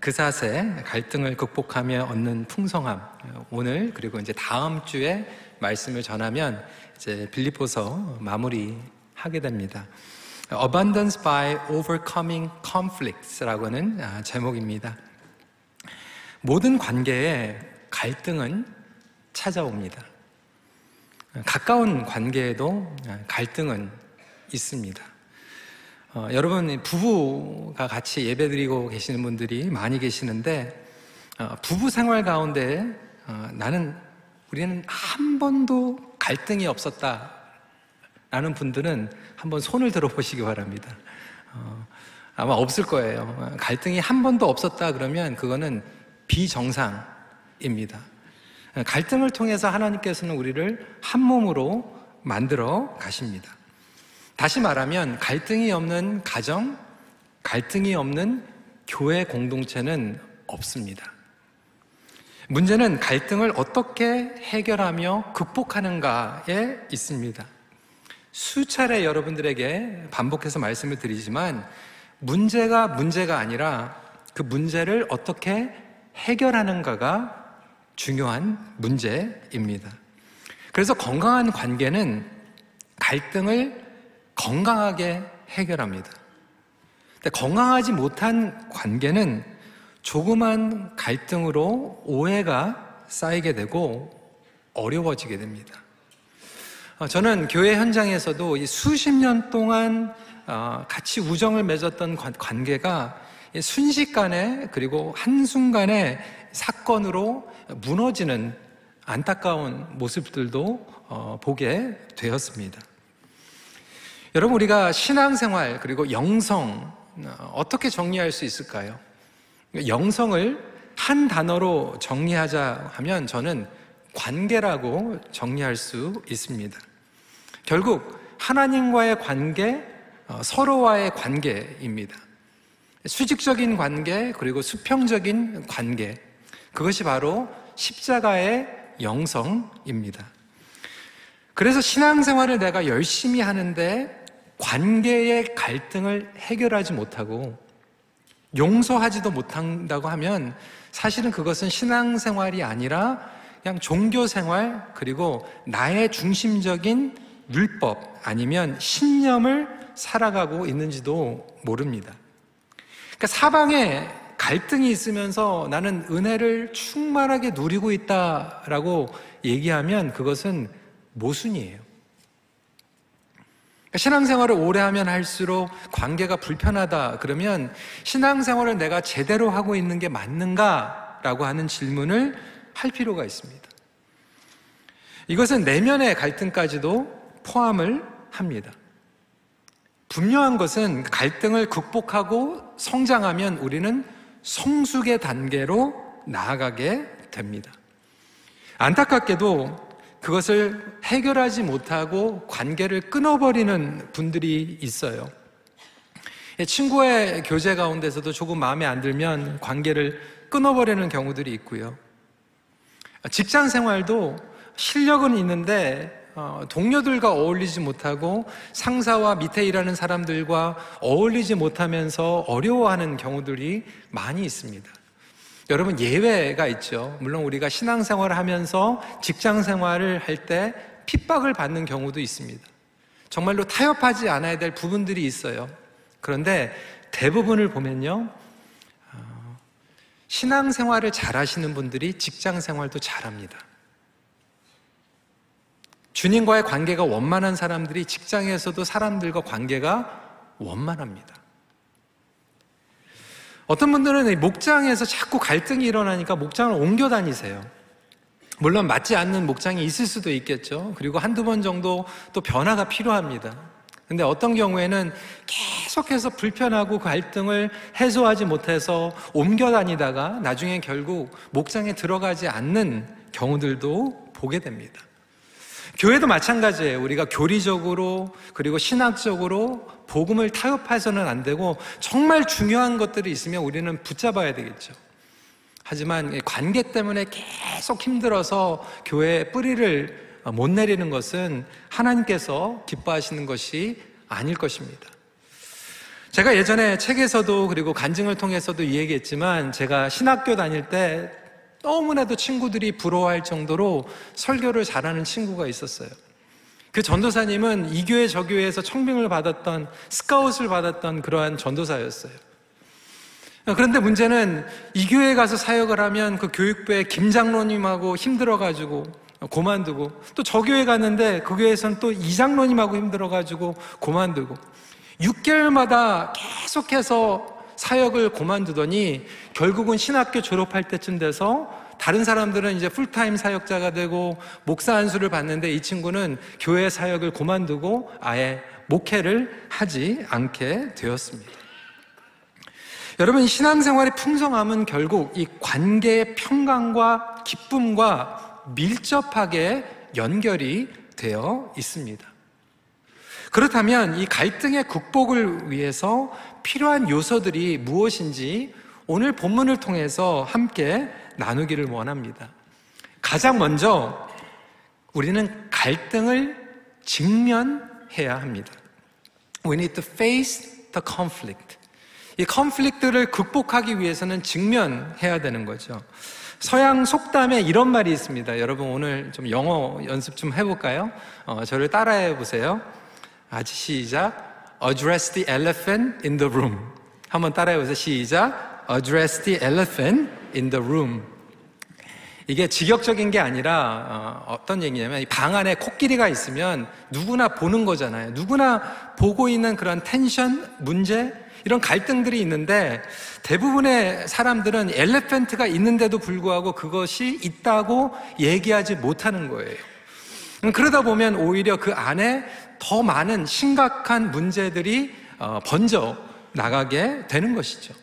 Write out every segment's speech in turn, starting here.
그사세 갈등을 극복하며 얻는 풍성함 오늘 그리고 이제 다음 주에 말씀을 전하면 이제 빌립보서 마무리하게 됩니다. Abundance by Overcoming Conflicts라고는 아, 제목입니다. 모든 관계에 갈등은 찾아옵니다. 가까운 관계에도 갈등은 있습니다. 어, 여러분 부부가 같이 예배드리고 계시는 분들이 많이 계시는데 어, 부부 생활 가운데 어, 나는 우리는 한 번도 갈등이 없었다. 라는 분들은 한번 손을 들어보시기 바랍니다. 어, 아마 없을 거예요. 갈등이 한 번도 없었다 그러면 그거는 비정상입니다. 갈등을 통해서 하나님께서는 우리를 한 몸으로 만들어 가십니다. 다시 말하면 갈등이 없는 가정, 갈등이 없는 교회 공동체는 없습니다. 문제는 갈등을 어떻게 해결하며 극복하는가에 있습니다. 수차례 여러분들에게 반복해서 말씀을 드리지만 문제가 문제가 아니라 그 문제를 어떻게 해결하는가가 중요한 문제입니다. 그래서 건강한 관계는 갈등을 건강하게 해결합니다. 근데 건강하지 못한 관계는 조그만 갈등으로 오해가 쌓이게 되고 어려워지게 됩니다. 어, 저는 교회 현장에서도 수십 년 동안 어, 같이 우정을 맺었던 관계가 순식간에 그리고 한순간에 사건으로 무너지는 안타까운 모습들도 어, 보게 되었습니다. 여러분, 우리가 신앙생활, 그리고 영성, 어, 어떻게 정리할 수 있을까요? 영성을 한 단어로 정리하자 하면 저는 관계라고 정리할 수 있습니다. 결국 하나님과의 관계, 어, 서로와의 관계입니다. 수직적인 관계, 그리고 수평적인 관계. 그것이 바로 십자가의 영성입니다. 그래서 신앙생활을 내가 열심히 하는데 관계의 갈등을 해결하지 못하고 용서하지도 못한다고 하면 사실은 그것은 신앙생활이 아니라 그냥 종교생활 그리고 나의 중심적인 율법 아니면 신념을 살아가고 있는지도 모릅니다. 그러니까 사방에 갈등이 있으면서 나는 은혜를 충만하게 누리고 있다라고 얘기하면 그것은 모순이에요. 그러니까 신앙생활을 오래 하면 할수록 관계가 불편하다 그러면 신앙생활을 내가 제대로 하고 있는 게 맞는가? 라고 하는 질문을 할 필요가 있습니다. 이것은 내면의 갈등까지도 포함을 합니다. 분명한 것은 갈등을 극복하고 성장하면 우리는 성숙의 단계로 나아가게 됩니다. 안타깝게도 그것을 해결하지 못하고 관계를 끊어버리는 분들이 있어요. 친구의 교제 가운데서도 조금 마음에 안 들면 관계를 끊어버리는 경우들이 있고요. 직장 생활도 실력은 있는데 어, 동료들과 어울리지 못하고 상사와 밑에 일하는 사람들과 어울리지 못하면서 어려워하는 경우들이 많이 있습니다. 여러분 예외가 있죠. 물론 우리가 신앙생활을 하면서 직장 생활을 할 때 핍박을 받는 경우도 있습니다. 정말로 타협하지 않아야 될 부분들이 있어요. 그런데 대부분을 보면요. 어, 신앙생활을 잘 하시는 분들이 직장 생활도 잘합니다. 주님과의 관계가 원만한 사람들이 직장에서도 사람들과 관계가 원만합니다. 어떤 분들은 목장에서 자꾸 갈등이 일어나니까 목장을 옮겨 다니세요. 물론 맞지 않는 목장이 있을 수도 있겠죠. 그리고 한두 번 정도 또 변화가 필요합니다. 근데 어떤 경우에는 계속해서 불편하고 갈등을 해소하지 못해서 옮겨 다니다가 나중에 결국 목장에 들어가지 않는 경우들도 보게 됩니다. 교회도 마찬가지예요. 우리가 교리적으로 그리고 신학적으로 복음을 타협해서는 안 되고 정말 중요한 것들이 있으면 우리는 붙잡아야 되겠죠. 하지만 관계 때문에 계속 힘들어서 교회에 뿌리를 못 내리는 것은 하나님께서 기뻐하시는 것이 아닐 것입니다. 제가 예전에 책에서도 그리고 간증을 통해서도 이 얘기했지만 제가 신학교 다닐 때 너무나도 친구들이 부러워할 정도로 설교를 잘하는 친구가 있었어요. 그 전도사님은 이 교회 저 교회에서 청빙을 받았던 스카웃을 받았던 그러한 전도사였어요. 그런데 문제는 이 교회에 가서 사역을 하면 그 교육부의 김장로님하고 힘들어가지고 고만두고 또 저 교회 갔는데 그 교회에서는 또 이장로님하고 힘들어가지고 고만두고 6개월마다 계속해서 사역을 고만두더니 결국은 신학교 졸업할 때쯤 돼서 다른 사람들은 이제 풀타임 사역자가 되고 목사 안수를 받는데 이 친구는 교회 사역을 고만두고 아예 목회를 하지 않게 되었습니다. 여러분, 신앙생활의 풍성함은 결국 이 관계의 평강과 기쁨과 밀접하게 연결이 되어 있습니다. 그렇다면 이 갈등의 극복을 위해서 필요한 요소들이 무엇인지 오늘 본문을 통해서 함께 나누기를 원합니다. 가장 먼저 우리는 갈등을 직면해야 합니다. We need to face the conflict. 이 컨플릭트를 극복하기 위해서는 직면해야 되는 거죠. 서양 속담에 이런 말이 있습니다. 여러분 오늘 좀 영어 연습 좀 해볼까요? 어, 저를 따라해 보세요. 아주 시작. Address the elephant in the room. 한번 따라해 보세요. 시작. Address the elephant in the room. 이게 직역적인 게 아니라 어, 떤 얘기냐면 방 안에 코끼리가 있으면 누구나 보는 거잖아요. 누구나 보고 있는 그런 텐션, 문제, 이런 갈등들이 있는데 대부분의 사람들은 엘레펀트가 있는데도 불구하고 그것이 있다고 얘기하지 못하는 거예요. 음, 그러다 보면 오히려 그 안에 더 많은 심각한 문제들이 어, 번져 나가게 되는 것이죠.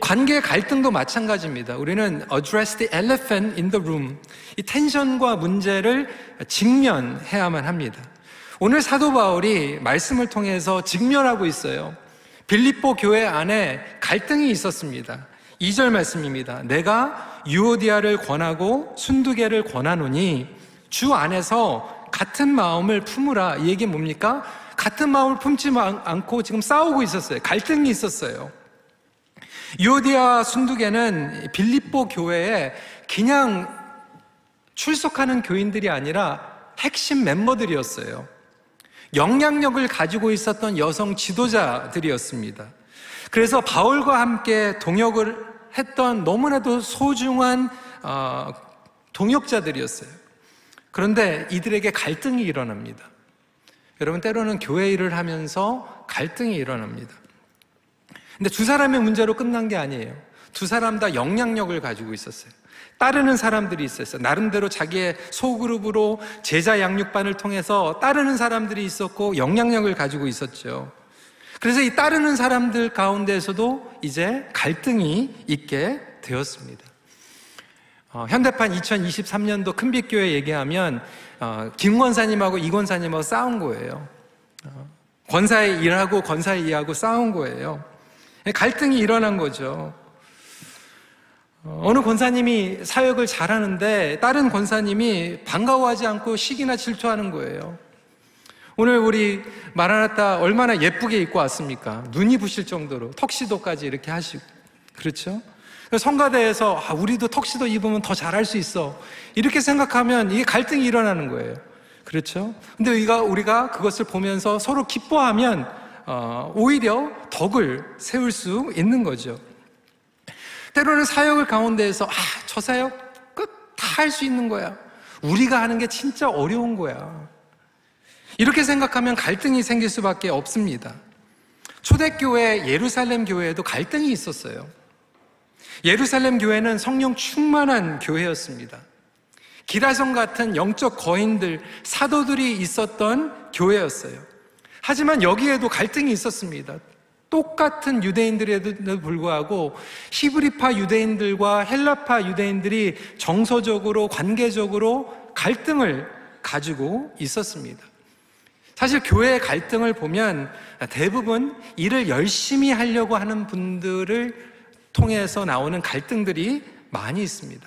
관계 갈등도 마찬가지입니다. 우리는 address the elephant in the room. 이 텐션과 문제를 직면해야만 합니다. 오늘 사도 바울이 말씀을 통해서 직면하고 있어요. 빌립보 교회 안에 갈등이 있었습니다. 2절 말씀입니다. 내가 유오디아를 권하고 순두개를 권하노니 주 안에서 같은 마음을 품으라. 이 얘기 뭡니까? 같은 마음을 품지 않고 지금 싸우고 있었어요. 갈등이 있었어요. 유오디아 순두개는 빌립보 교회에 그냥 출석하는 교인들이 아니라 핵심 멤버들이었어요. 영향력을 가지고 있었던 여성 지도자들이었습니다. 그래서 바울과 함께 동역을 했던 너무나도 소중한 어, 동역자들이었어요. 그런데 이들에게 갈등이 일어납니다. 여러분 때로는 교회 일을 하면서 갈등이 일어납니다. 근데 두 사람의 문제로 끝난 게 아니에요. 두 사람 다 영향력을 가지고 있었어요. 따르는 사람들이 있었어요. 나름대로 자기의 소그룹으로 제자 양육반을 통해서 따르는 사람들이 있었고 영향력을 가지고 있었죠. 그래서 이 따르는 사람들 가운데에서도 이제 갈등이 있게 되었습니다. 어, 현대판 2023년도 큰빛교회 얘기하면 어, 김 권사님하고 이 권사님하고 싸운 거예요. 어, 권사의 일하고 권사의 일하고 싸운 거예요. 갈등이 일어난 거죠. 어, 어느 권사님이 사역을 잘하는데 다른 권사님이 반가워하지 않고 시기나 질투하는 거예요. 오늘 우리 마라나타 얼마나 예쁘게 입고 왔습니까? 눈이 부실 정도로 턱시도까지 이렇게 하시고 그렇죠? 성가대에서 아, 우리도 턱시도 입으면 더 잘할 수 있어 이렇게 생각하면 이게 갈등이 일어나는 거예요. 그렇죠? 근데 우리가 우리가 그것을 보면서 서로 기뻐하면 어, 오히려 덕을 세울 수 있는 거죠. 때로는 사역을 가운데에서 아, 저 사역 끝 다 할 수 있는 거야. 우리가 하는 게 진짜 어려운 거야. 이렇게 생각하면 갈등이 생길 수밖에 없습니다. 초대교회 예루살렘 교회에도 갈등이 있었어요. 예루살렘 교회는 성령 충만한 교회였습니다. 기라성 같은 영적 거인들, 사도들이 있었던 교회였어요. 하지만 여기에도 갈등이 있었습니다. 똑같은 유대인들에도 불구하고 히브리파 유대인들과 헬라파 유대인들이 정서적으로 관계적으로 갈등을 가지고 있었습니다. 사실 교회의 갈등을 보면 대부분 일을 열심히 하려고 하는 분들을 통해서 나오는 갈등들이 많이 있습니다.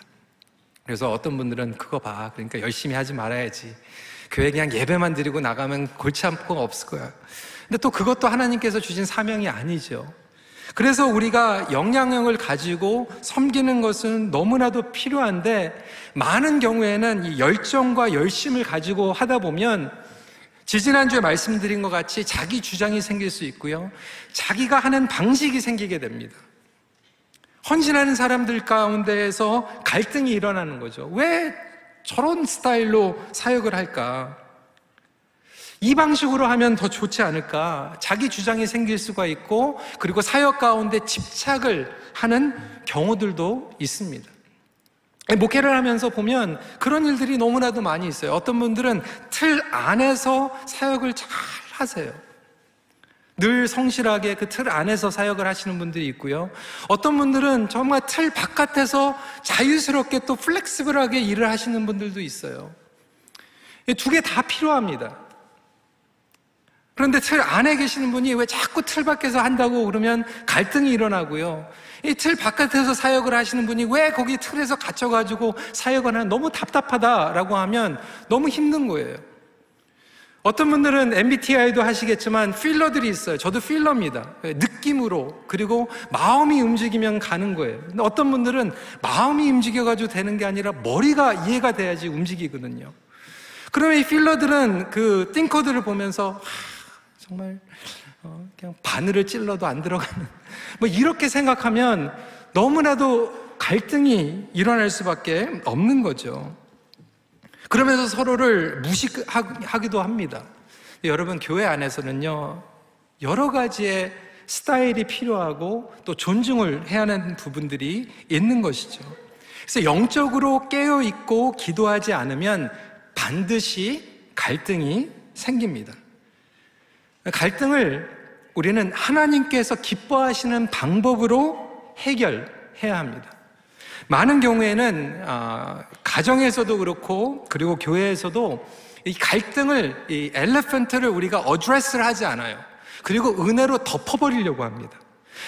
그래서 어떤 분들은 그거 봐. 그러니까 열심히 하지 말아야지. 교회 그냥 예배만 드리고 나가면 골치 아프고 없을 거야. 근데 또 그것도 하나님께서 주신 사명이 아니죠. 그래서 우리가 영향력을 가지고 섬기는 것은 너무나도 필요한데 많은 경우에는 이 열정과 열심을 가지고 하다 보면 지지난주에 말씀드린 것 같이 자기 주장이 생길 수 있고요. 자기가 하는 방식이 생기게 됩니다. 헌신하는 사람들 가운데에서 갈등이 일어나는 거죠. 왜 저런 스타일로 사역을 할까? 이 방식으로 하면 더 좋지 않을까? 자기 주장이 생길 수가 있고, 그리고 사역 가운데 집착을 하는 경우들도 있습니다. 목회를 하면서 보면 그런 일들이 너무나도 많이 있어요. 어떤 분들은 틀 안에서 사역을 잘 하세요. 늘 성실하게 그 틀 안에서 사역을 하시는 분들이 있고요. 어떤 분들은 정말 틀 바깥에서 자유스럽게 또 플렉스블하게 일을 하시는 분들도 있어요. 두 개 다 필요합니다. 그런데 틀 안에 계시는 분이 왜 자꾸 틀 밖에서 한다고 그러면 갈등이 일어나고요. 이 틀 바깥에서 사역을 하시는 분이 왜 거기 틀에서 갇혀가지고 사역을 하는 너무 답답하다라고 하면 너무 힘든 거예요. 어떤 분들은 MBTI도 하시겠지만 필러들이 있어요. 저도 필러입니다. 느낌으로 그리고 마음이 움직이면 가는 거예요. 근데 어떤 분들은 마음이 움직여가지고 되는 게 아니라 머리가 이해가 돼야지 움직이거든요. 그러면 이 필러들은 그 띵커들을 보면서 정말 어, 그냥 바늘을 찔러도 안 들어가는 뭐 이렇게 생각하면 너무나도 갈등이 일어날 수밖에 없는 거죠. 그러면서 서로를 무식하기도 합니다. 여러분 교회 안에서는요 여러 가지의 스타일이 필요하고 또 존중을 해야 하는 부분들이 있는 것이죠. 그래서 영적으로 깨어 있고 기도하지 않으면 반드시 갈등이 생깁니다. 갈등을 우리는 하나님께서 기뻐하시는 방법으로 해결해야 합니다. 많은 경우에는 어, 가정에서도 그렇고 그리고 교회에서도 이 갈등을 이 엘레펀트를 우리가 어드레스를 하지 않아요. 그리고 은혜로 덮어버리려고 합니다.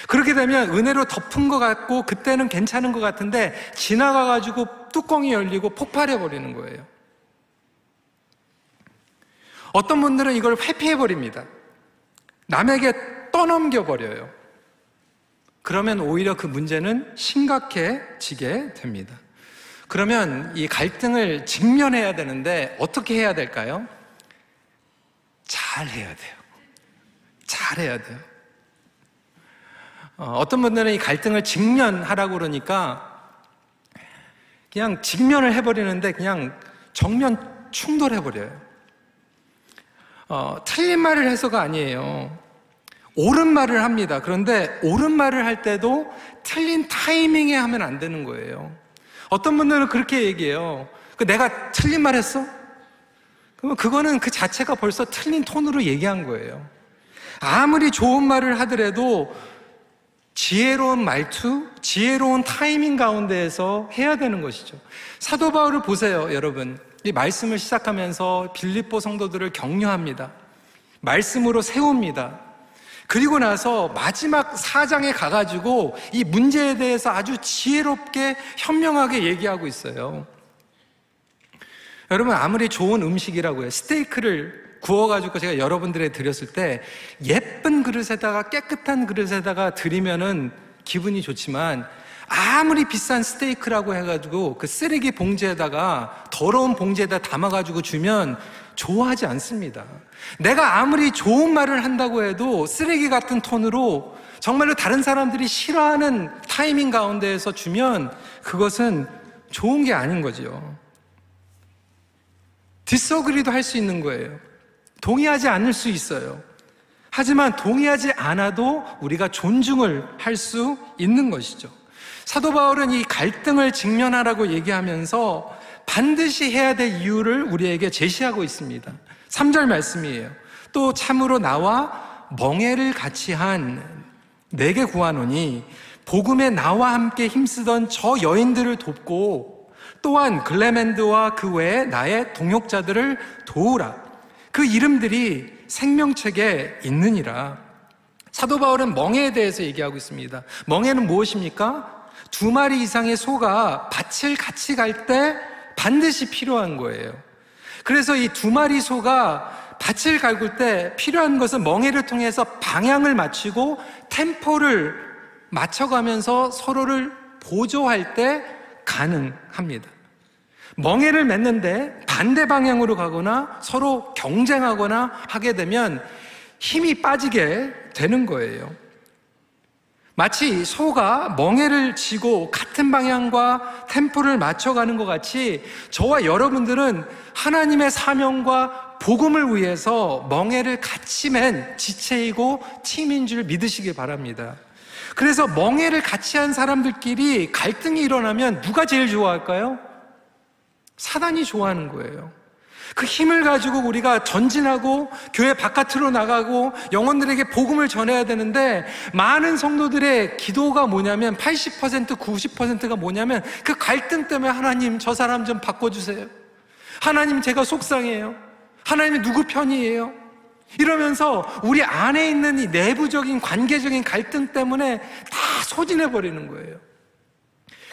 그렇게 되면 은혜로 덮은 것 같고 그때는 괜찮은 것 같은데 지나가가지고 뚜껑이 열리고 폭발해 버리는 거예요. 어떤 분들은 이걸 회피해 버립니다. 남에게 떠넘겨 버려요. 그러면 오히려 그 문제는 심각해지게 됩니다. 그러면 이 갈등을 직면해야 되는데 어떻게 해야 될까요? 잘 해야 돼요. 잘 해야 돼요. 어, 떤 분들은 이 갈등을 직면하라고 그러니까 그냥 직면을 해버리는데 그냥 정면 충돌해버려요. 어, 틀린 말을 해서가 아니에요. 옳은 말을 합니다. 그런데 옳은 말을 할 때도 틀린 타이밍에 하면 안 되는 거예요. 어떤 분들은 그렇게 얘기해요. 그 내가 틀린 말 했어? 그러면 그거는 그 자체가 벌써 틀린 톤으로 얘기한 거예요. 아무리 좋은 말을 하더라도 지혜로운 말투, 지혜로운 타이밍 가운데에서 해야 되는 것이죠. 사도 바울을 보세요, 여러분. 이 말씀을 시작하면서 빌립보 성도들을 격려합니다. 말씀으로 세웁니다. 그리고 나서 마지막 사장에 가가지고 이 문제에 대해서 아주 지혜롭게 현명하게 얘기하고 있어요. 여러분, 아무리 좋은 음식이라고 해요. 스테이크를 구워가지고 제가 여러분들에 드렸을 때 예쁜 그릇에다가 깨끗한 그릇에다가 드리면은 기분이 좋지만 아무리 비싼 스테이크라고 해가지고 그 쓰레기 봉지에다가 더러운 봉지에다 담아가지고 주면 좋아하지 않습니다. 내가 아무리 좋은 말을 한다고 해도 쓰레기 같은 톤으로 정말로 다른 사람들이 싫어하는 타이밍 가운데에서 주면 그것은 좋은 게 아닌 거죠. 디서그리도 할 수 있는 거예요. 동의하지 않을 수 있어요. 하지만 동의하지 않아도 우리가 존중을 할 수 있는 것이죠. 사도 바울은 이 갈등을 직면하라고 얘기하면서 반드시 해야 될 이유를 우리에게 제시하고 있습니다. 3절 말씀이에요. 또 참으로 나와 멍해를 같이 한 내게 구하노니 복음에 나와 함께 힘쓰던 저 여인들을 돕고 또한 글레멘드와 그 외에 나의 동역자들을 도우라. 그 이름들이 생명책에 있느니라. 사도 바울은 멍해에 대해서 얘기하고 있습니다. 멍해는 무엇입니까? 두 마리 이상의 소가 밭을 같이 갈 때 반드시 필요한 거예요. 그래서 이 두 마리 소가 밭을 갈굴 때 필요한 것은 멍해를 통해서 방향을 맞추고 템포를 맞춰가면서 서로를 보조할 때 가능합니다. 멍해를 맺는데 반대 방향으로 가거나 서로 경쟁하거나 하게 되면 힘이 빠지게 되는 거예요. 마치 소가 멍해를 쥐고 같은 방향과 템포를 맞춰가는 것 같이 저와 여러분들은 하나님의 사명과 복음을 위해서 멍해를 같이 맨 지체이고 팀인 줄 믿으시기 바랍니다. 그래서 멍해를 같이 한 사람들끼리 갈등이 일어나면 누가 제일 좋아할까요? 사단이 좋아하는 거예요. 그 힘을 가지고 우리가 전진하고 교회 바깥으로 나가고 영혼들에게 복음을 전해야 되는데 많은 성도들의 기도가 뭐냐면 80% 90%가 뭐냐면 그 갈등 때문에 하나님 저 사람 좀 바꿔주세요. 하나님 제가 속상해요. 하나님이 누구 편이에요? 이러면서 우리 안에 있는 이 내부적인 관계적인 갈등 때문에 다 소진해 버리는 거예요.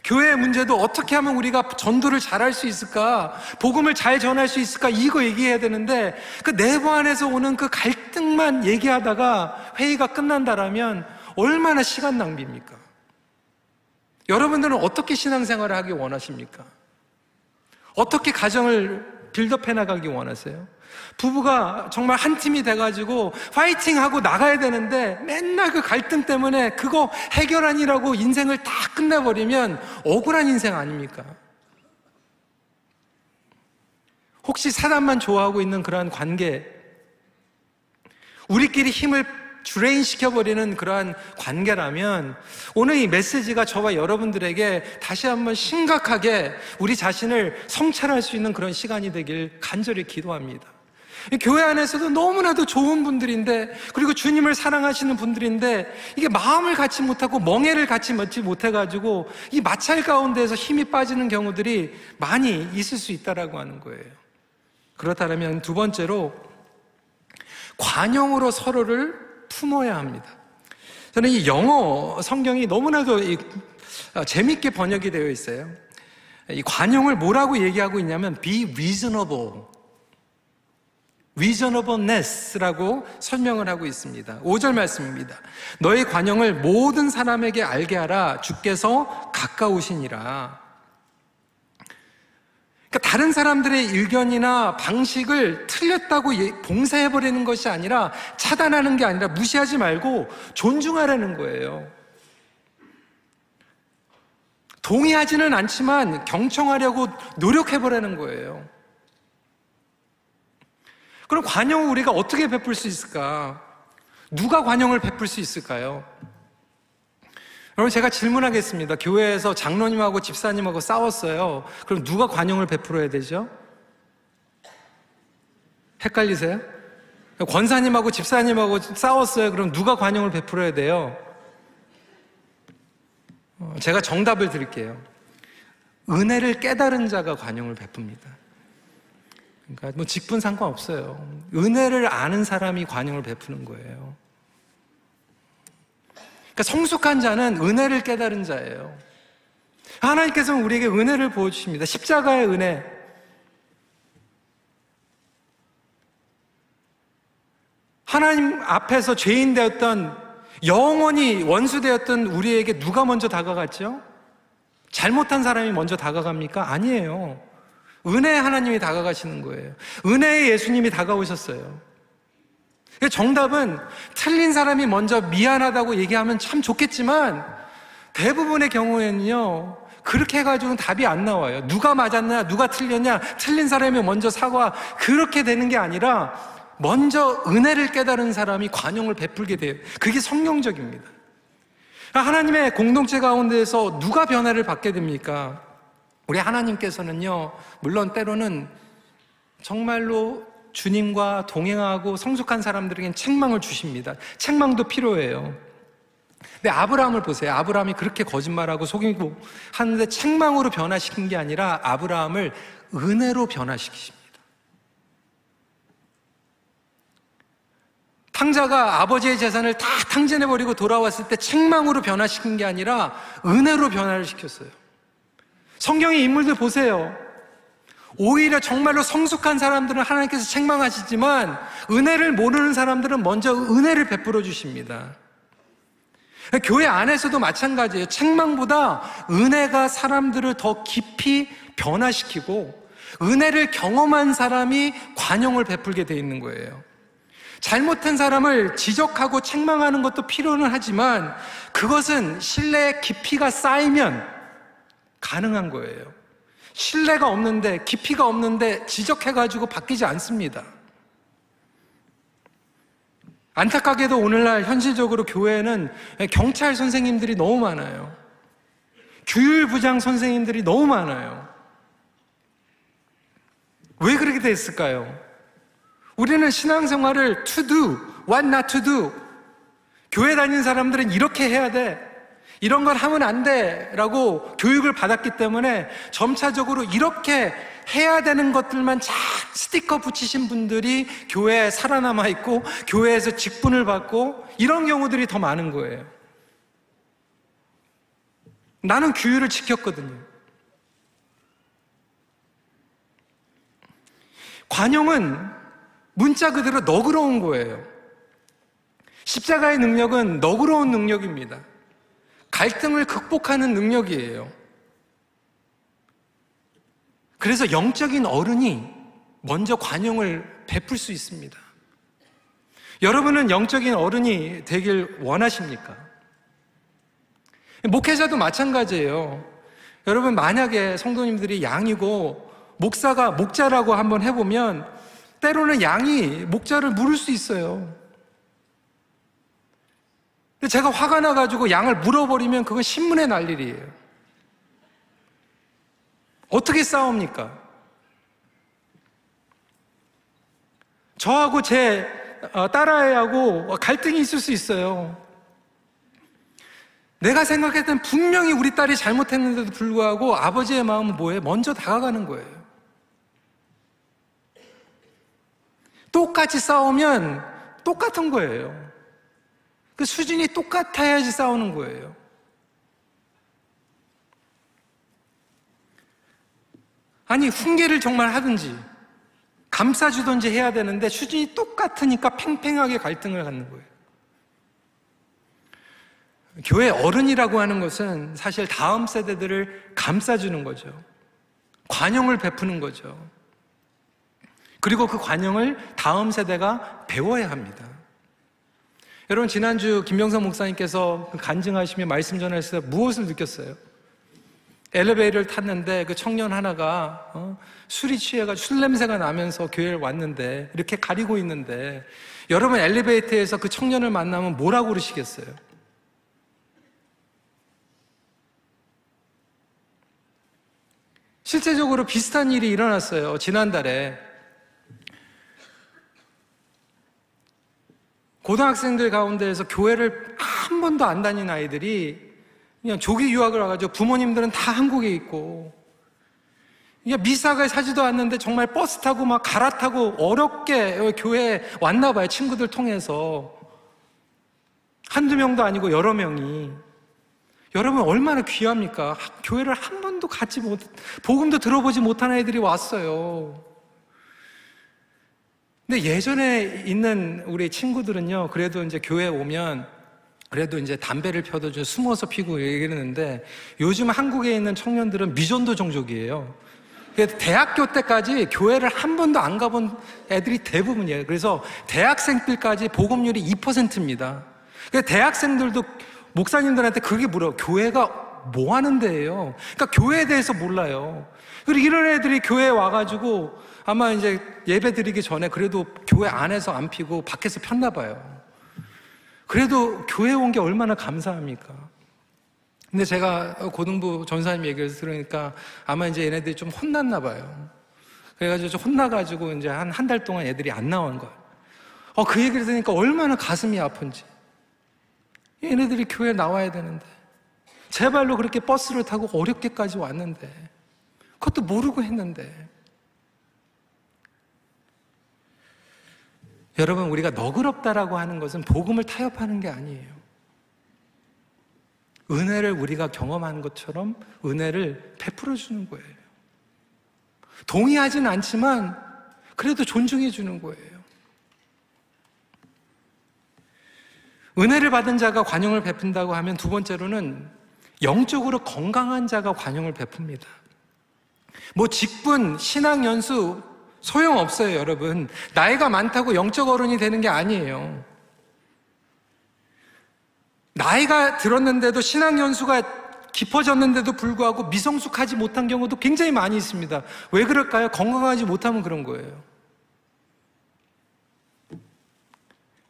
교회의 문제도 어떻게 하면 우리가 전도를 잘할 수 있을까? 복음을 잘 전할 수 있을까? 이거 얘기해야 되는데 그 내부 안에서 오는 그 갈등만 얘기하다가 회의가 끝난다라면 얼마나 시간 낭비입니까? 여러분들은 어떻게 신앙생활을 하기 원하십니까? 어떻게 가정을 빌드업 해 나가기 원하세요? 부부가 정말 한 팀이 돼가지고 파이팅 하고 나가야 되는데 맨날 그 갈등 때문에 그거 해결하니라고 인생을 다 끝내버리면 억울한 인생 아닙니까? 혹시 사람만 좋아하고 있는 그러한 관계, 우리끼리 힘을 주레인 시켜버리는 그러한 관계라면 오늘 이 메시지가 저와 여러분들에게 다시 한번 심각하게 우리 자신을 성찰할 수 있는 그런 시간이 되길 간절히 기도합니다. 교회 안에서도 너무나도 좋은 분들인데 그리고 주님을 사랑하시는 분들인데 이게 마음을 갖지 못하고 멍해를 갖지 못해가지고 이 마찰 가운데에서 힘이 빠지는 경우들이 많이 있을 수 있다라고 하는 거예요. 그렇다면 두 번째로 관용으로 서로를 품어야 합니다. 저는 이 영어 성경이 너무나도 어, 재밌게 번역이 되어 있어요. 이 관용을 뭐라고 얘기하고 있냐면 be reasonable. Reasonableness라고 설명을 하고 있습니다. 5절 말씀입니다. 너의 관용을 모든 사람에게 알게 하라. 주께서 가까우시니라. 그러니까 다른 사람들의 의견이나 방식을 틀렸다고 예, 봉쇄해버리는 것이 아니라 차단하는 게 아니라 무시하지 말고 존중하라는 거예요. 동의하지는 않지만 경청하려고 노력해보라는 거예요. 그럼 관용을 우리가 어떻게 베풀 수 있을까? 누가 관용을 베풀 수 있을까요? 여러분 제가 질문하겠습니다. 교회에서 장로님하고 집사님하고 싸웠어요. 그럼 누가 관용을 베풀어야 되죠? 헷갈리세요? 권사님하고 집사님하고 싸웠어요. 그럼 누가 관용을 베풀어야 돼요? 어, 제가 정답을 드릴게요. 은혜를 깨달은 자가 관용을 베풉니다. 그러니까 뭐 직분 상관없어요. 은혜를 아는 사람이 관용을 베푸는 거예요. 그러니까 성숙한 자는 은혜를 깨달은 자예요. 하나님께서는 우리에게 은혜를 보여주십니다. 십자가의 은혜. 하나님 앞에서 죄인 되었던 영원히 원수 되었던 우리에게 누가 먼저 다가갔죠? 잘못한 사람이 먼저 다가갑니까? 아니에요. 은혜의 하나님이 다가가시는 거예요. 은혜의 예수님이 다가오셨어요. 정답은 틀린 사람이 먼저 미안하다고 얘기하면 참 좋겠지만 대부분의 경우에는요, 그렇게 해가지고는 답이 안 나와요. 누가 맞았냐, 누가 틀렸냐, 틀린 사람이 먼저 사과, 그렇게 되는 게 아니라 먼저 은혜를 깨달은 사람이 관용을 베풀게 돼요. 그게 성령적입니다. 하나님의 공동체 가운데에서 누가 변화를 받게 됩니까? 우리 하나님께서는요, 물론 때로는 정말로 주님과 동행하고 성숙한 사람들에게는 책망을 주십니다. 책망도 필요해요. 근데 아브라함을 보세요. 아브라함이 그렇게 거짓말하고 속이고 하는데 책망으로 변화시킨 게 아니라 아브라함을 은혜로 변화시키십니다. 탕자가 아버지의 재산을 다 탕진해버리고 돌아왔을 때 책망으로 변화시킨 게 아니라 은혜로 변화를 시켰어요. 성경의 인물들 보세요. 오히려 정말로 성숙한 사람들은 하나님께서 책망하시지만 은혜를 모르는 사람들은 먼저 은혜를 베풀어 주십니다. 교회 안에서도 마찬가지예요. 책망보다 은혜가 사람들을 더 깊이 변화시키고 은혜를 경험한 사람이 관용을 베풀게 돼 있는 거예요. 잘못한 사람을 지적하고 책망하는 것도 필요는 하지만 그것은 신뢰의 깊이가 쌓이면 가능한 거예요. 신뢰가 없는데, 깊이가 없는데 지적해가지고 바뀌지 않습니다. 안타깝게도 오늘날 현실적으로 교회에는 경찰 선생님들이 너무 많아요. 규율부장 선생님들이 너무 많아요. 왜 그렇게 됐을까요? 우리는 신앙생활을 to do, what not to do. 교회 다니는 사람들은 이렇게 해야 돼. 이런 걸 하면 안 돼. 라고 교육을 받았기 때문에 점차적으로 이렇게 해야 되는 것들만 쫙 스티커 붙이신 분들이 교회에 살아남아 있고 교회에서 직분을 받고 이런 경우들이 더 많은 거예요. 나는 규율을 지켰거든요. 관용은 문자 그대로 너그러운 거예요. 십자가의 능력은 너그러운 능력입니다. 갈등을 극복하는 능력이에요. 그래서 영적인 어른이 먼저 관용을 베풀 수 있습니다. 여러분은 영적인 어른이 되길 원하십니까? 목회자도 마찬가지예요. 여러분, 만약에 성도님들이 양이고 목사가 목자라고 한번 해보면 때로는 양이 목자를 물을 수 있어요. 근데 제가 화가 나가지고 양을 물어버리면 그건 신문에 날 일이에요. 어떻게 싸웁니까? 저하고 제 어, 딸아이하고 갈등이 있을 수 있어요. 내가 생각했던 분명히 우리 딸이 잘못했는데도 불구하고 아버지의 마음은 뭐예요? 먼저 다가가는 거예요. 똑같이 싸우면 똑같은 거예요. 그 수준이 똑같아야지 싸우는 거예요. 아니, 훈계를 정말 하든지, 감싸주든지 해야 되는데 수준이 똑같으니까 팽팽하게 갈등을 갖는 거예요. 교회 어른이라고 하는 것은 사실 다음 세대들을 감싸주는 거죠. 관용을 베푸는 거죠. 그리고 그 관용을 다음 세대가 배워야 합니다. 여러분 지난주 김병선 목사님께서 그 간증하시며 말씀 전하실 때 무엇을 느꼈어요? 엘리베이터를 탔는데 그 청년 하나가 어? 술이 취해가 술 냄새가 나면서 교회를 왔는데 이렇게 가리고 있는데 여러분 엘리베이터에서 그 청년을 만나면 뭐라고 그러시겠어요? 실제적으로 비슷한 일이 일어났어요. 지난달에 고등학생들 가운데에서 교회를 한 번도 안 다닌 아이들이 그냥 조기 유학을 와가지고 부모님들은 다 한국에 있고 그냥 미사가 사지도 않는데 정말 버스 타고 막 갈아타고 어렵게 교회에 왔나 봐요. 친구들 통해서. 한두 명도 아니고 여러 명이. 여러분 얼마나 귀합니까? 교회를 한 번도 같이 못, 복음도 들어보지 못한 아이들이 왔어요. 근데 예전에 있는 우리 친구들은요, 그래도 이제 교회 오면 그래도 이제 담배를 펴도 좀 숨어서 피고 이러는데 요즘 한국에 있는 청년들은 미전도 종족이에요. 대학교 때까지 교회를 한 번도 안 가본 애들이 대부분이에요. 그래서 대학생들까지 복음률이 2%입니다. 대학생들도 목사님들한테 그게 물어. 교회가 뭐 하는 데예요? 그러니까 교회에 대해서 몰라요. 그리고 이런 애들이 교회에 와가지고 아마 이제 예배 드리기 전에 그래도 교회 안에서 안 피고 밖에서 폈나 봐요. 그래도 교회 온 게 얼마나 감사합니까? 근데 제가 고등부 전사님 얘기를 들으니까 아마 이제 얘네들이 좀 혼났나 봐요. 그래가지고 좀 혼나가지고 이제 한 한 달 동안 애들이 안 나온 거예요. 어, 그 얘기를 들으니까 얼마나 가슴이 아픈지. 얘네들이 교회 나와야 되는데. 제 발로 그렇게 버스를 타고 어렵게까지 왔는데. 그것도 모르고 했는데. 여러분, 우리가 너그럽다라고 하는 것은 복음을 타협하는 게 아니에요. 은혜를 우리가 경험하는 것처럼 은혜를 베풀어 주는 거예요. 동의하진 않지만 그래도 존중해 주는 거예요. 은혜를 받은 자가 관용을 베푼다고 하면 두 번째로는 영적으로 건강한 자가 관용을 베풉니다. 뭐 직분, 신앙 연수 소용없어요, 여러분. 나이가 많다고 영적 어른이 되는 게 아니에요. 나이가 들었는데도 신앙 연수가 깊어졌는데도 불구하고 미성숙하지 못한 경우도 굉장히 많이 있습니다. 왜 그럴까요? 건강하지 못하면 그런 거예요.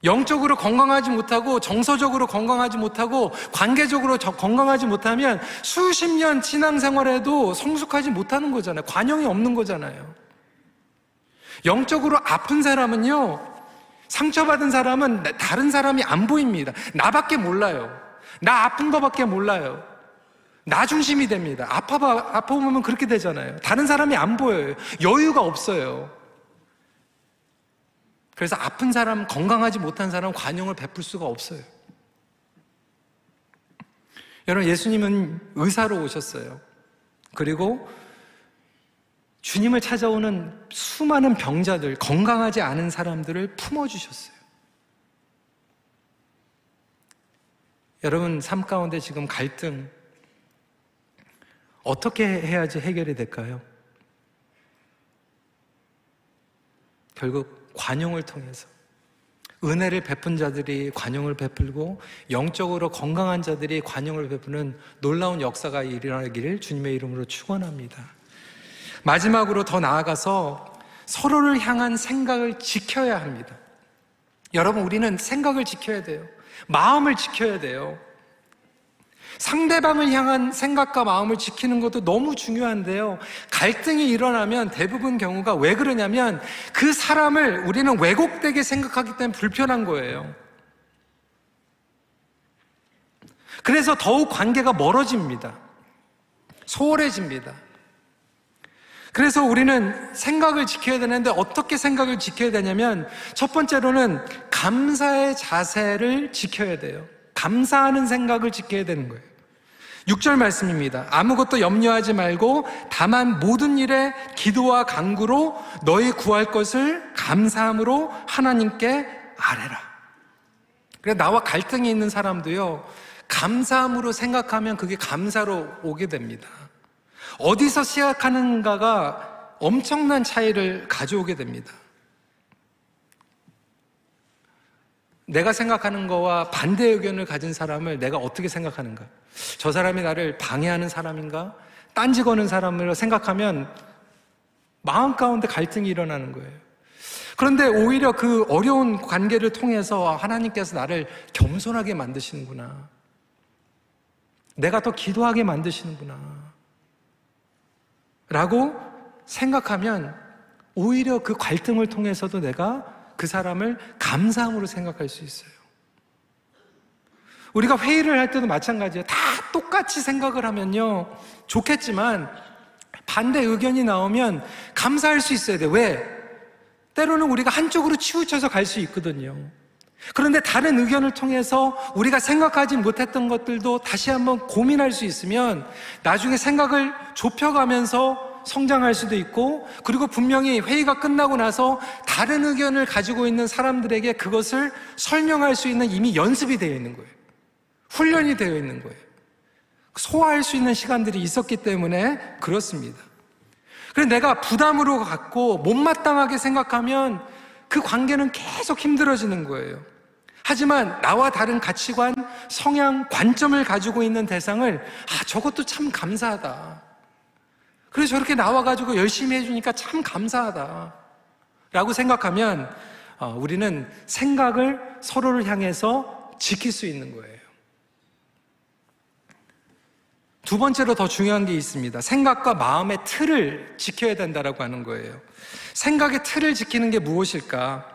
영적으로 건강하지 못하고 정서적으로 건강하지 못하고 관계적으로 건강하지 못하면 수십 년 신앙생활에도 성숙하지 못하는 거잖아요. 관용이 없는 거잖아요. 영적으로 아픈 사람은요, 상처받은 사람은 다른 사람이 안 보입니다. 나밖에 몰라요. 나 아픈 거밖에 몰라요. 나 중심이 됩니다. 아파, 아파보면 그렇게 되잖아요. 다른 사람이 안 보여요. 여유가 없어요. 그래서 아픈 사람, 건강하지 못한 사람 관용을 베풀 수가 없어요. 여러분, 예수님은 의사로 오셨어요. 그리고 주님을 찾아오는 수많은 병자들, 건강하지 않은 사람들을 품어주셨어요. 여러분, 삶 가운데 지금 갈등, 어떻게 해야지 해결이 될까요? 결국 관용을 통해서 은혜를 베푼 자들이 관용을 베풀고 영적으로 건강한 자들이 관용을 베푸는 놀라운 역사가 일어나기를 주님의 이름으로 축원합니다. 마지막으로 더 나아가서 서로를 향한 생각을 지켜야 합니다. 여러분 우리는 생각을 지켜야 돼요. 마음을 지켜야 돼요. 상대방을 향한 생각과 마음을 지키는 것도 너무 중요한데요. 갈등이 일어나면 대부분 경우가 왜 그러냐면 그 사람을 우리는 왜곡되게 생각하기 때문에 불편한 거예요. 그래서 더욱 관계가 멀어집니다. 소홀해집니다. 그래서 우리는 생각을 지켜야 되는데 어떻게 생각을 지켜야 되냐면 첫 번째로는 감사의 자세를 지켜야 돼요. 감사하는 생각을 지켜야 되는 거예요. 6절 말씀입니다. 아무것도 염려하지 말고 다만 모든 일에 기도와 간구로 너희 구할 것을 감사함으로 하나님께 아뢰라. 그래 나와 갈등이 있는 사람도요. 감사함으로 생각하면 그게 감사로 오게 됩니다. 어디서 시작하는가가 엄청난 차이를 가져오게 됩니다. 내가 생각하는 거와 반대 의견을 가진 사람을 내가 어떻게 생각하는가? 저 사람이 나를 방해하는 사람인가? 딴지 거는 사람으로 생각하면 마음 가운데 갈등이 일어나는 거예요. 그런데 오히려 그 어려운 관계를 통해서 하나님께서 나를 겸손하게 만드시는구나. 내가 더 기도하게 만드시는구나. 라고 생각하면 오히려 그 갈등을 통해서도 내가 그 사람을 감사함으로 생각할 수 있어요. 우리가 회의를 할 때도 마찬가지예요. 다 똑같이 생각을 하면요. 좋겠지만 반대 의견이 나오면 감사할 수 있어야 돼. 왜? 때로는 우리가 한쪽으로 치우쳐서 갈 수 있거든요. 그런데 다른 의견을 통해서 우리가 생각하지 못했던 것들도 다시 한번 고민할 수 있으면 나중에 생각을 좁혀가면서 성장할 수도 있고 그리고 분명히 회의가 끝나고 나서 다른 의견을 가지고 있는 사람들에게 그것을 설명할 수 있는 이미 연습이 되어 있는 거예요. 훈련이 되어 있는 거예요. 소화할 수 있는 시간들이 있었기 때문에 그렇습니다. 그래서 내가 부담으로 갖고 못마땅하게 생각하면 그 관계는 계속 힘들어지는 거예요. 하지만 나와 다른 가치관, 성향, 관점을 가지고 있는 대상을 아, 저것도 참 감사하다. 그래서 저렇게 나와가지고 열심히 해주니까 참 감사하다. 라고 생각하면 어, 우리는 생각을 서로를 향해서 지킬 수 있는 거예요. 두 번째로 더 중요한 게 있습니다. 생각과 마음의 틀을 지켜야 된다라고 하는 거예요. 생각의 틀을 지키는 게 무엇일까?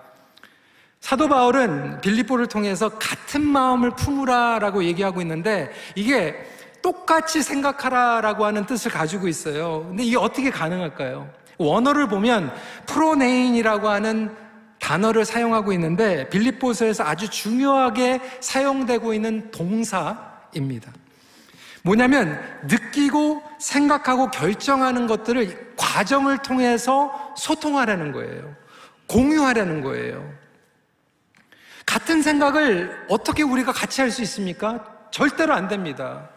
사도 바울은 빌립보를 통해서 같은 마음을 품으라라고 얘기하고 있는데 이게 똑같이 생각하라라고 하는 뜻을 가지고 있어요. 근데 이게 어떻게 가능할까요? 원어를 보면 프로네인이라고 하는 단어를 사용하고 있는데 빌립보서에서 아주 중요하게 사용되고 있는 동사입니다. 뭐냐면 느끼고 생각하고 결정하는 것들을 과정을 통해서 소통하라는 거예요. 공유하라는 거예요. 같은 생각을 어떻게 우리가 같이 할 수 있습니까? 절대로 안 됩니다.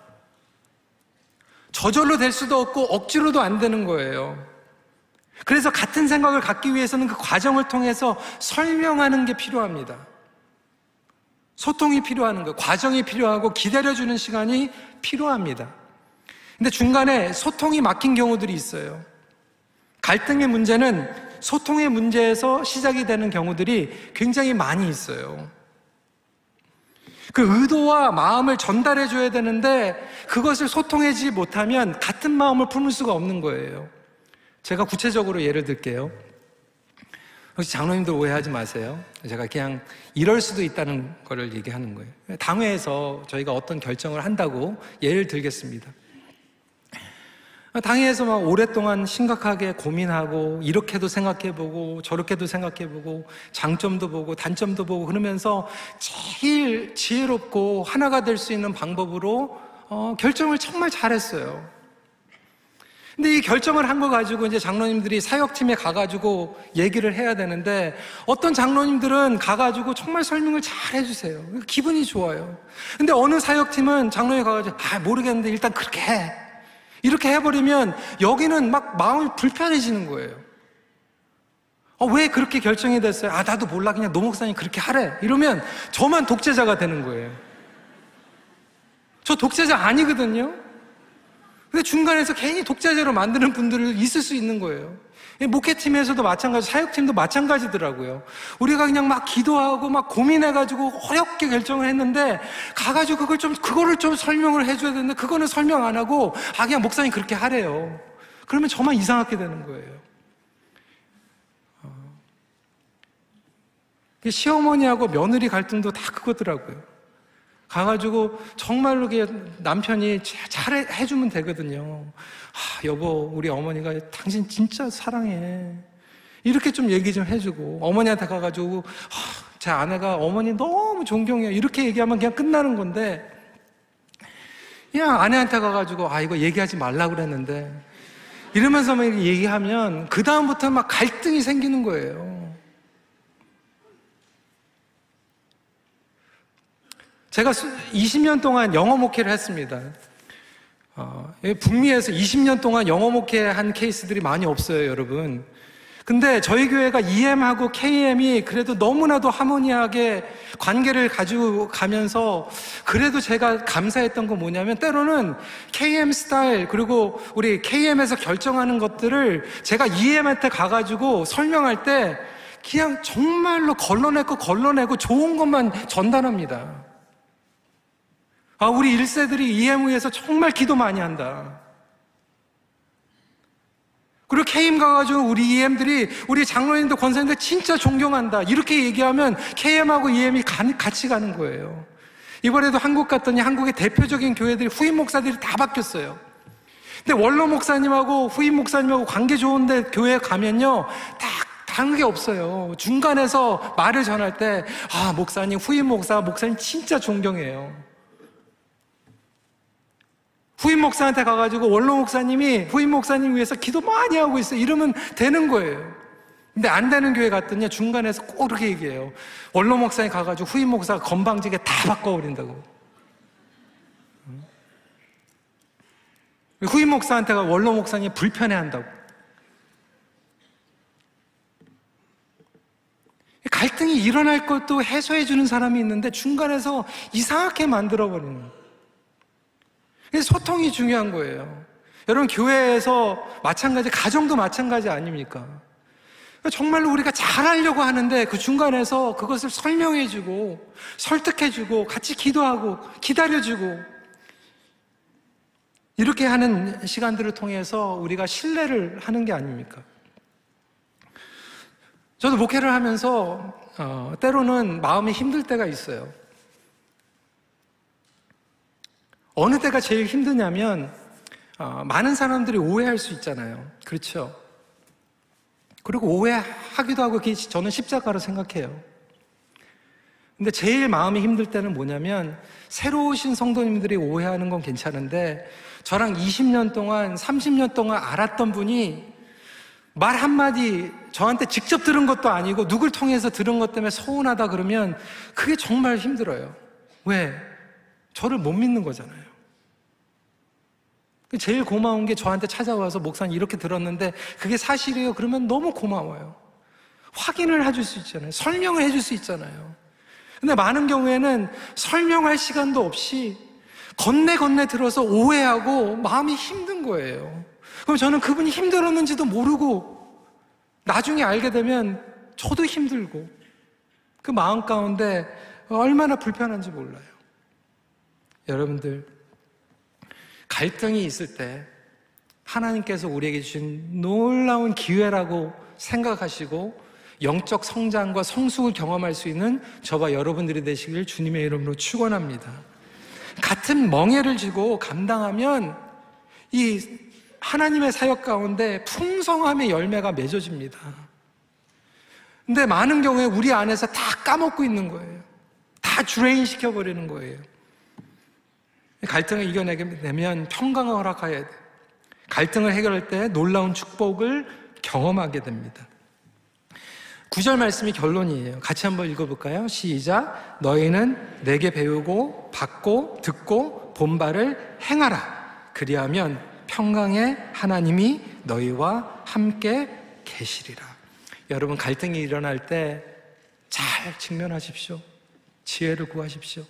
저절로 될 수도 없고 억지로도 안 되는 거예요. 그래서 같은 생각을 갖기 위해서는 그 과정을 통해서 설명하는 게 필요합니다. 소통이 필요하는 거, 과정이 필요하고 기다려주는 시간이 필요합니다. 근데 중간에 소통이 막힌 경우들이 있어요. 갈등의 문제는 소통의 문제에서 시작이 되는 경우들이 굉장히 많이 있어요. 그 의도와 마음을 전달해 줘야 되는데 그것을 소통하지 못하면 같은 마음을 품을 수가 없는 거예요. 제가 구체적으로 예를 들게요. 혹시 장로님들 오해하지 마세요. 제가 그냥 이럴 수도 있다는 거를 얘기하는 거예요. 당회에서 저희가 어떤 결정을 한다고 예를 들겠습니다. 당회에서 막 오랫동안 심각하게 고민하고 이렇게도 생각해보고 저렇게도 생각해보고 장점도 보고 단점도 보고 그러면서 제일 지혜롭고 하나가 될 수 있는 방법으로 어, 결정을 정말 잘했어요. 근데 이 결정을 한 거 가지고 이제 장로님들이 사역팀에 가가지고 얘기를 해야 되는데 어떤 장로님들은 가가지고 정말 설명을 잘 해주세요. 기분이 좋아요. 근데 어느 사역팀은 장로님 가가지고 아, 모르겠는데 일단 그렇게 해. 이렇게 해버리면 여기는 막 마음이 불편해지는 거예요. 어, 왜 그렇게 결정이 됐어요? 아, 나도 몰라. 그냥 노 목사님 그렇게 하래. 이러면 저만 독재자가 되는 거예요. 저 독재자 아니거든요. 근데 중간에서 괜히 독재자로 만드는 분들을 있을 수 있는 거예요. 목회팀에서도 마찬가지, 사역팀도 마찬가지더라고요. 우리가 그냥 막 기도하고 막 고민해가지고 어렵게 결정을 했는데 가가지고 그걸 좀, 그거를 좀 설명을 해줘야 되는데 그거는 설명 안 하고 아, 그냥 목사님 그렇게 하래요. 그러면 저만 이상하게 되는 거예요. 어. 시어머니하고 며느리 갈등도 다 그거더라고요. 가가지고 정말로 남편이 잘 해주면 되거든요. 아, 여보, 우리 어머니가 당신 진짜 사랑해. 이렇게 좀 얘기 좀 해주고, 어머니한테 가가지고, 아, 제 아내가 어머니 너무 존경해요. 이렇게 얘기하면 그냥 끝나는 건데, 그냥 아내한테 가가지고, 아, 이거 얘기하지 말라고 그랬는데, 이러면서 막 얘기하면, 그다음부터 막 갈등이 생기는 거예요. 제가 20년 동안 영어 목회를 했습니다. 어, 북미에서 20년 동안 영어 목회한 케이스들이 많이 없어요, 여러분. 근데 저희 교회가 EM하고 KM이 그래도 너무나도 하모니하게 관계를 가지고 가면서 그래도 제가 감사했던 건 뭐냐면 때로는 KM 스타일 그리고 우리 KM에서 결정하는 것들을 제가 EM한테 가가지고 설명할 때 그냥 정말로 걸러내고 걸러내고 좋은 것만 전달합니다. 아, 우리 1세들이 EMU에서 정말 기도 많이 한다. 그리고 KM 가가지고 우리 EM들이 우리 장로님들 권사님들 진짜 존경한다. 이렇게 얘기하면 KM하고 EM이 같이 가는 거예요. 이번에도 한국 갔더니 한국의 대표적인 교회들이 후임 목사들이 다 바뀌었어요. 근데 원로 목사님하고 후임 목사님하고 관계 좋은데 교회 가면요. 딱 다른 게 없어요. 중간에서 말을 전할 때, 아, 목사님, 후임 목사, 목사님 진짜 존경해요. 후임 목사한테 가가지고 원로 목사님이 후임 목사님 위해서 기도 많이 하고 있어요. 이러면 되는 거예요. 근데 안 되는 교회 갔더니 중간에서 꼭 그렇게 얘기해요. 원로 목사님 가가지고 후임 목사가 건방지게 다 바꿔버린다고. 후임 목사한테가 원로 목사님이 불편해 한다고. 갈등이 일어날 것도 해소해 주는 사람이 있는데 중간에서 이상하게 만들어 버리는 거예요. 소통이 중요한 거예요. 여러분, 교회에서 마찬가지, 가정도 마찬가지 아닙니까? 정말로 우리가 잘하려고 하는데 그 중간에서 그것을 설명해주고, 설득해주고, 같이 기도하고, 기다려주고, 이렇게 하는 시간들을 통해서 우리가 신뢰를 하는 게 아닙니까? 저도 목회를 하면서, 어, 때로는 마음이 힘들 때가 있어요. 어느 때가 제일 힘드냐면 어, 많은 사람들이 오해할 수 있잖아요. 그렇죠? 그리고 오해하기도 하고 저는 십자가로 생각해요. 근데 제일 마음이 힘들 때는 뭐냐면 새로 오신 성도님들이 오해하는 건 괜찮은데 저랑 20년 동안, 30년 동안 알았던 분이 말 한마디 저한테 직접 들은 것도 아니고 누굴 통해서 들은 것 때문에 서운하다 그러면 그게 정말 힘들어요. 왜? 저를 못 믿는 거잖아요. 제일 고마운 게 저한테 찾아와서 목사님 이렇게 들었는데 그게 사실이에요. 그러면 너무 고마워요. 확인을 해줄 수 있잖아요. 설명을 해줄 수 있잖아요. 근데 많은 경우에는 설명할 시간도 없이 건네 건네 들어서 오해하고 마음이 힘든 거예요. 그럼 저는 그분이 힘들었는지도 모르고 나중에 알게 되면 저도 힘들고 그 마음 가운데 얼마나 불편한지 몰라요. 여러분들, 갈등이 있을 때 하나님께서 우리에게 주신 놀라운 기회라고 생각하시고 영적 성장과 성숙을 경험할 수 있는 저와 여러분들이 되시길 주님의 이름으로 축원합니다. 같은 멍에를 지고 감당하면 이 하나님의 사역 가운데 풍성함의 열매가 맺어집니다. 근데 많은 경우에 우리 안에서 다 까먹고 있는 거예요. 다 drain 시켜버리는 거예요. 갈등을 이겨내면 평강을 허락해야 돼. 갈등을 해결할 때 놀라운 축복을 경험하게 됩니다. 구절 말씀이 결론이에요. 같이 한번 읽어볼까요? 시작. 너희는 내게 배우고 받고 듣고 본바를 행하라. 그리하면 평강의 하나님이 너희와 함께 계시리라. 여러분 갈등이 일어날 때 잘 직면하십시오. 지혜를 구하십시오.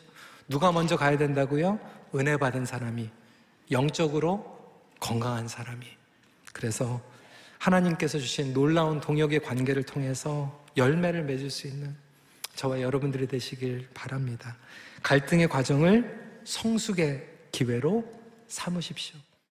누가 먼저 가야 된다고요? 은혜 받은 사람이 영적으로 건강한 사람이. 그래서 하나님께서 주신 놀라운 동역의 관계를 통해서 열매를 맺을 수 있는 저와 여러분들이 되시길 바랍니다. 갈등의 과정을 성숙의 기회로 삼으십시오.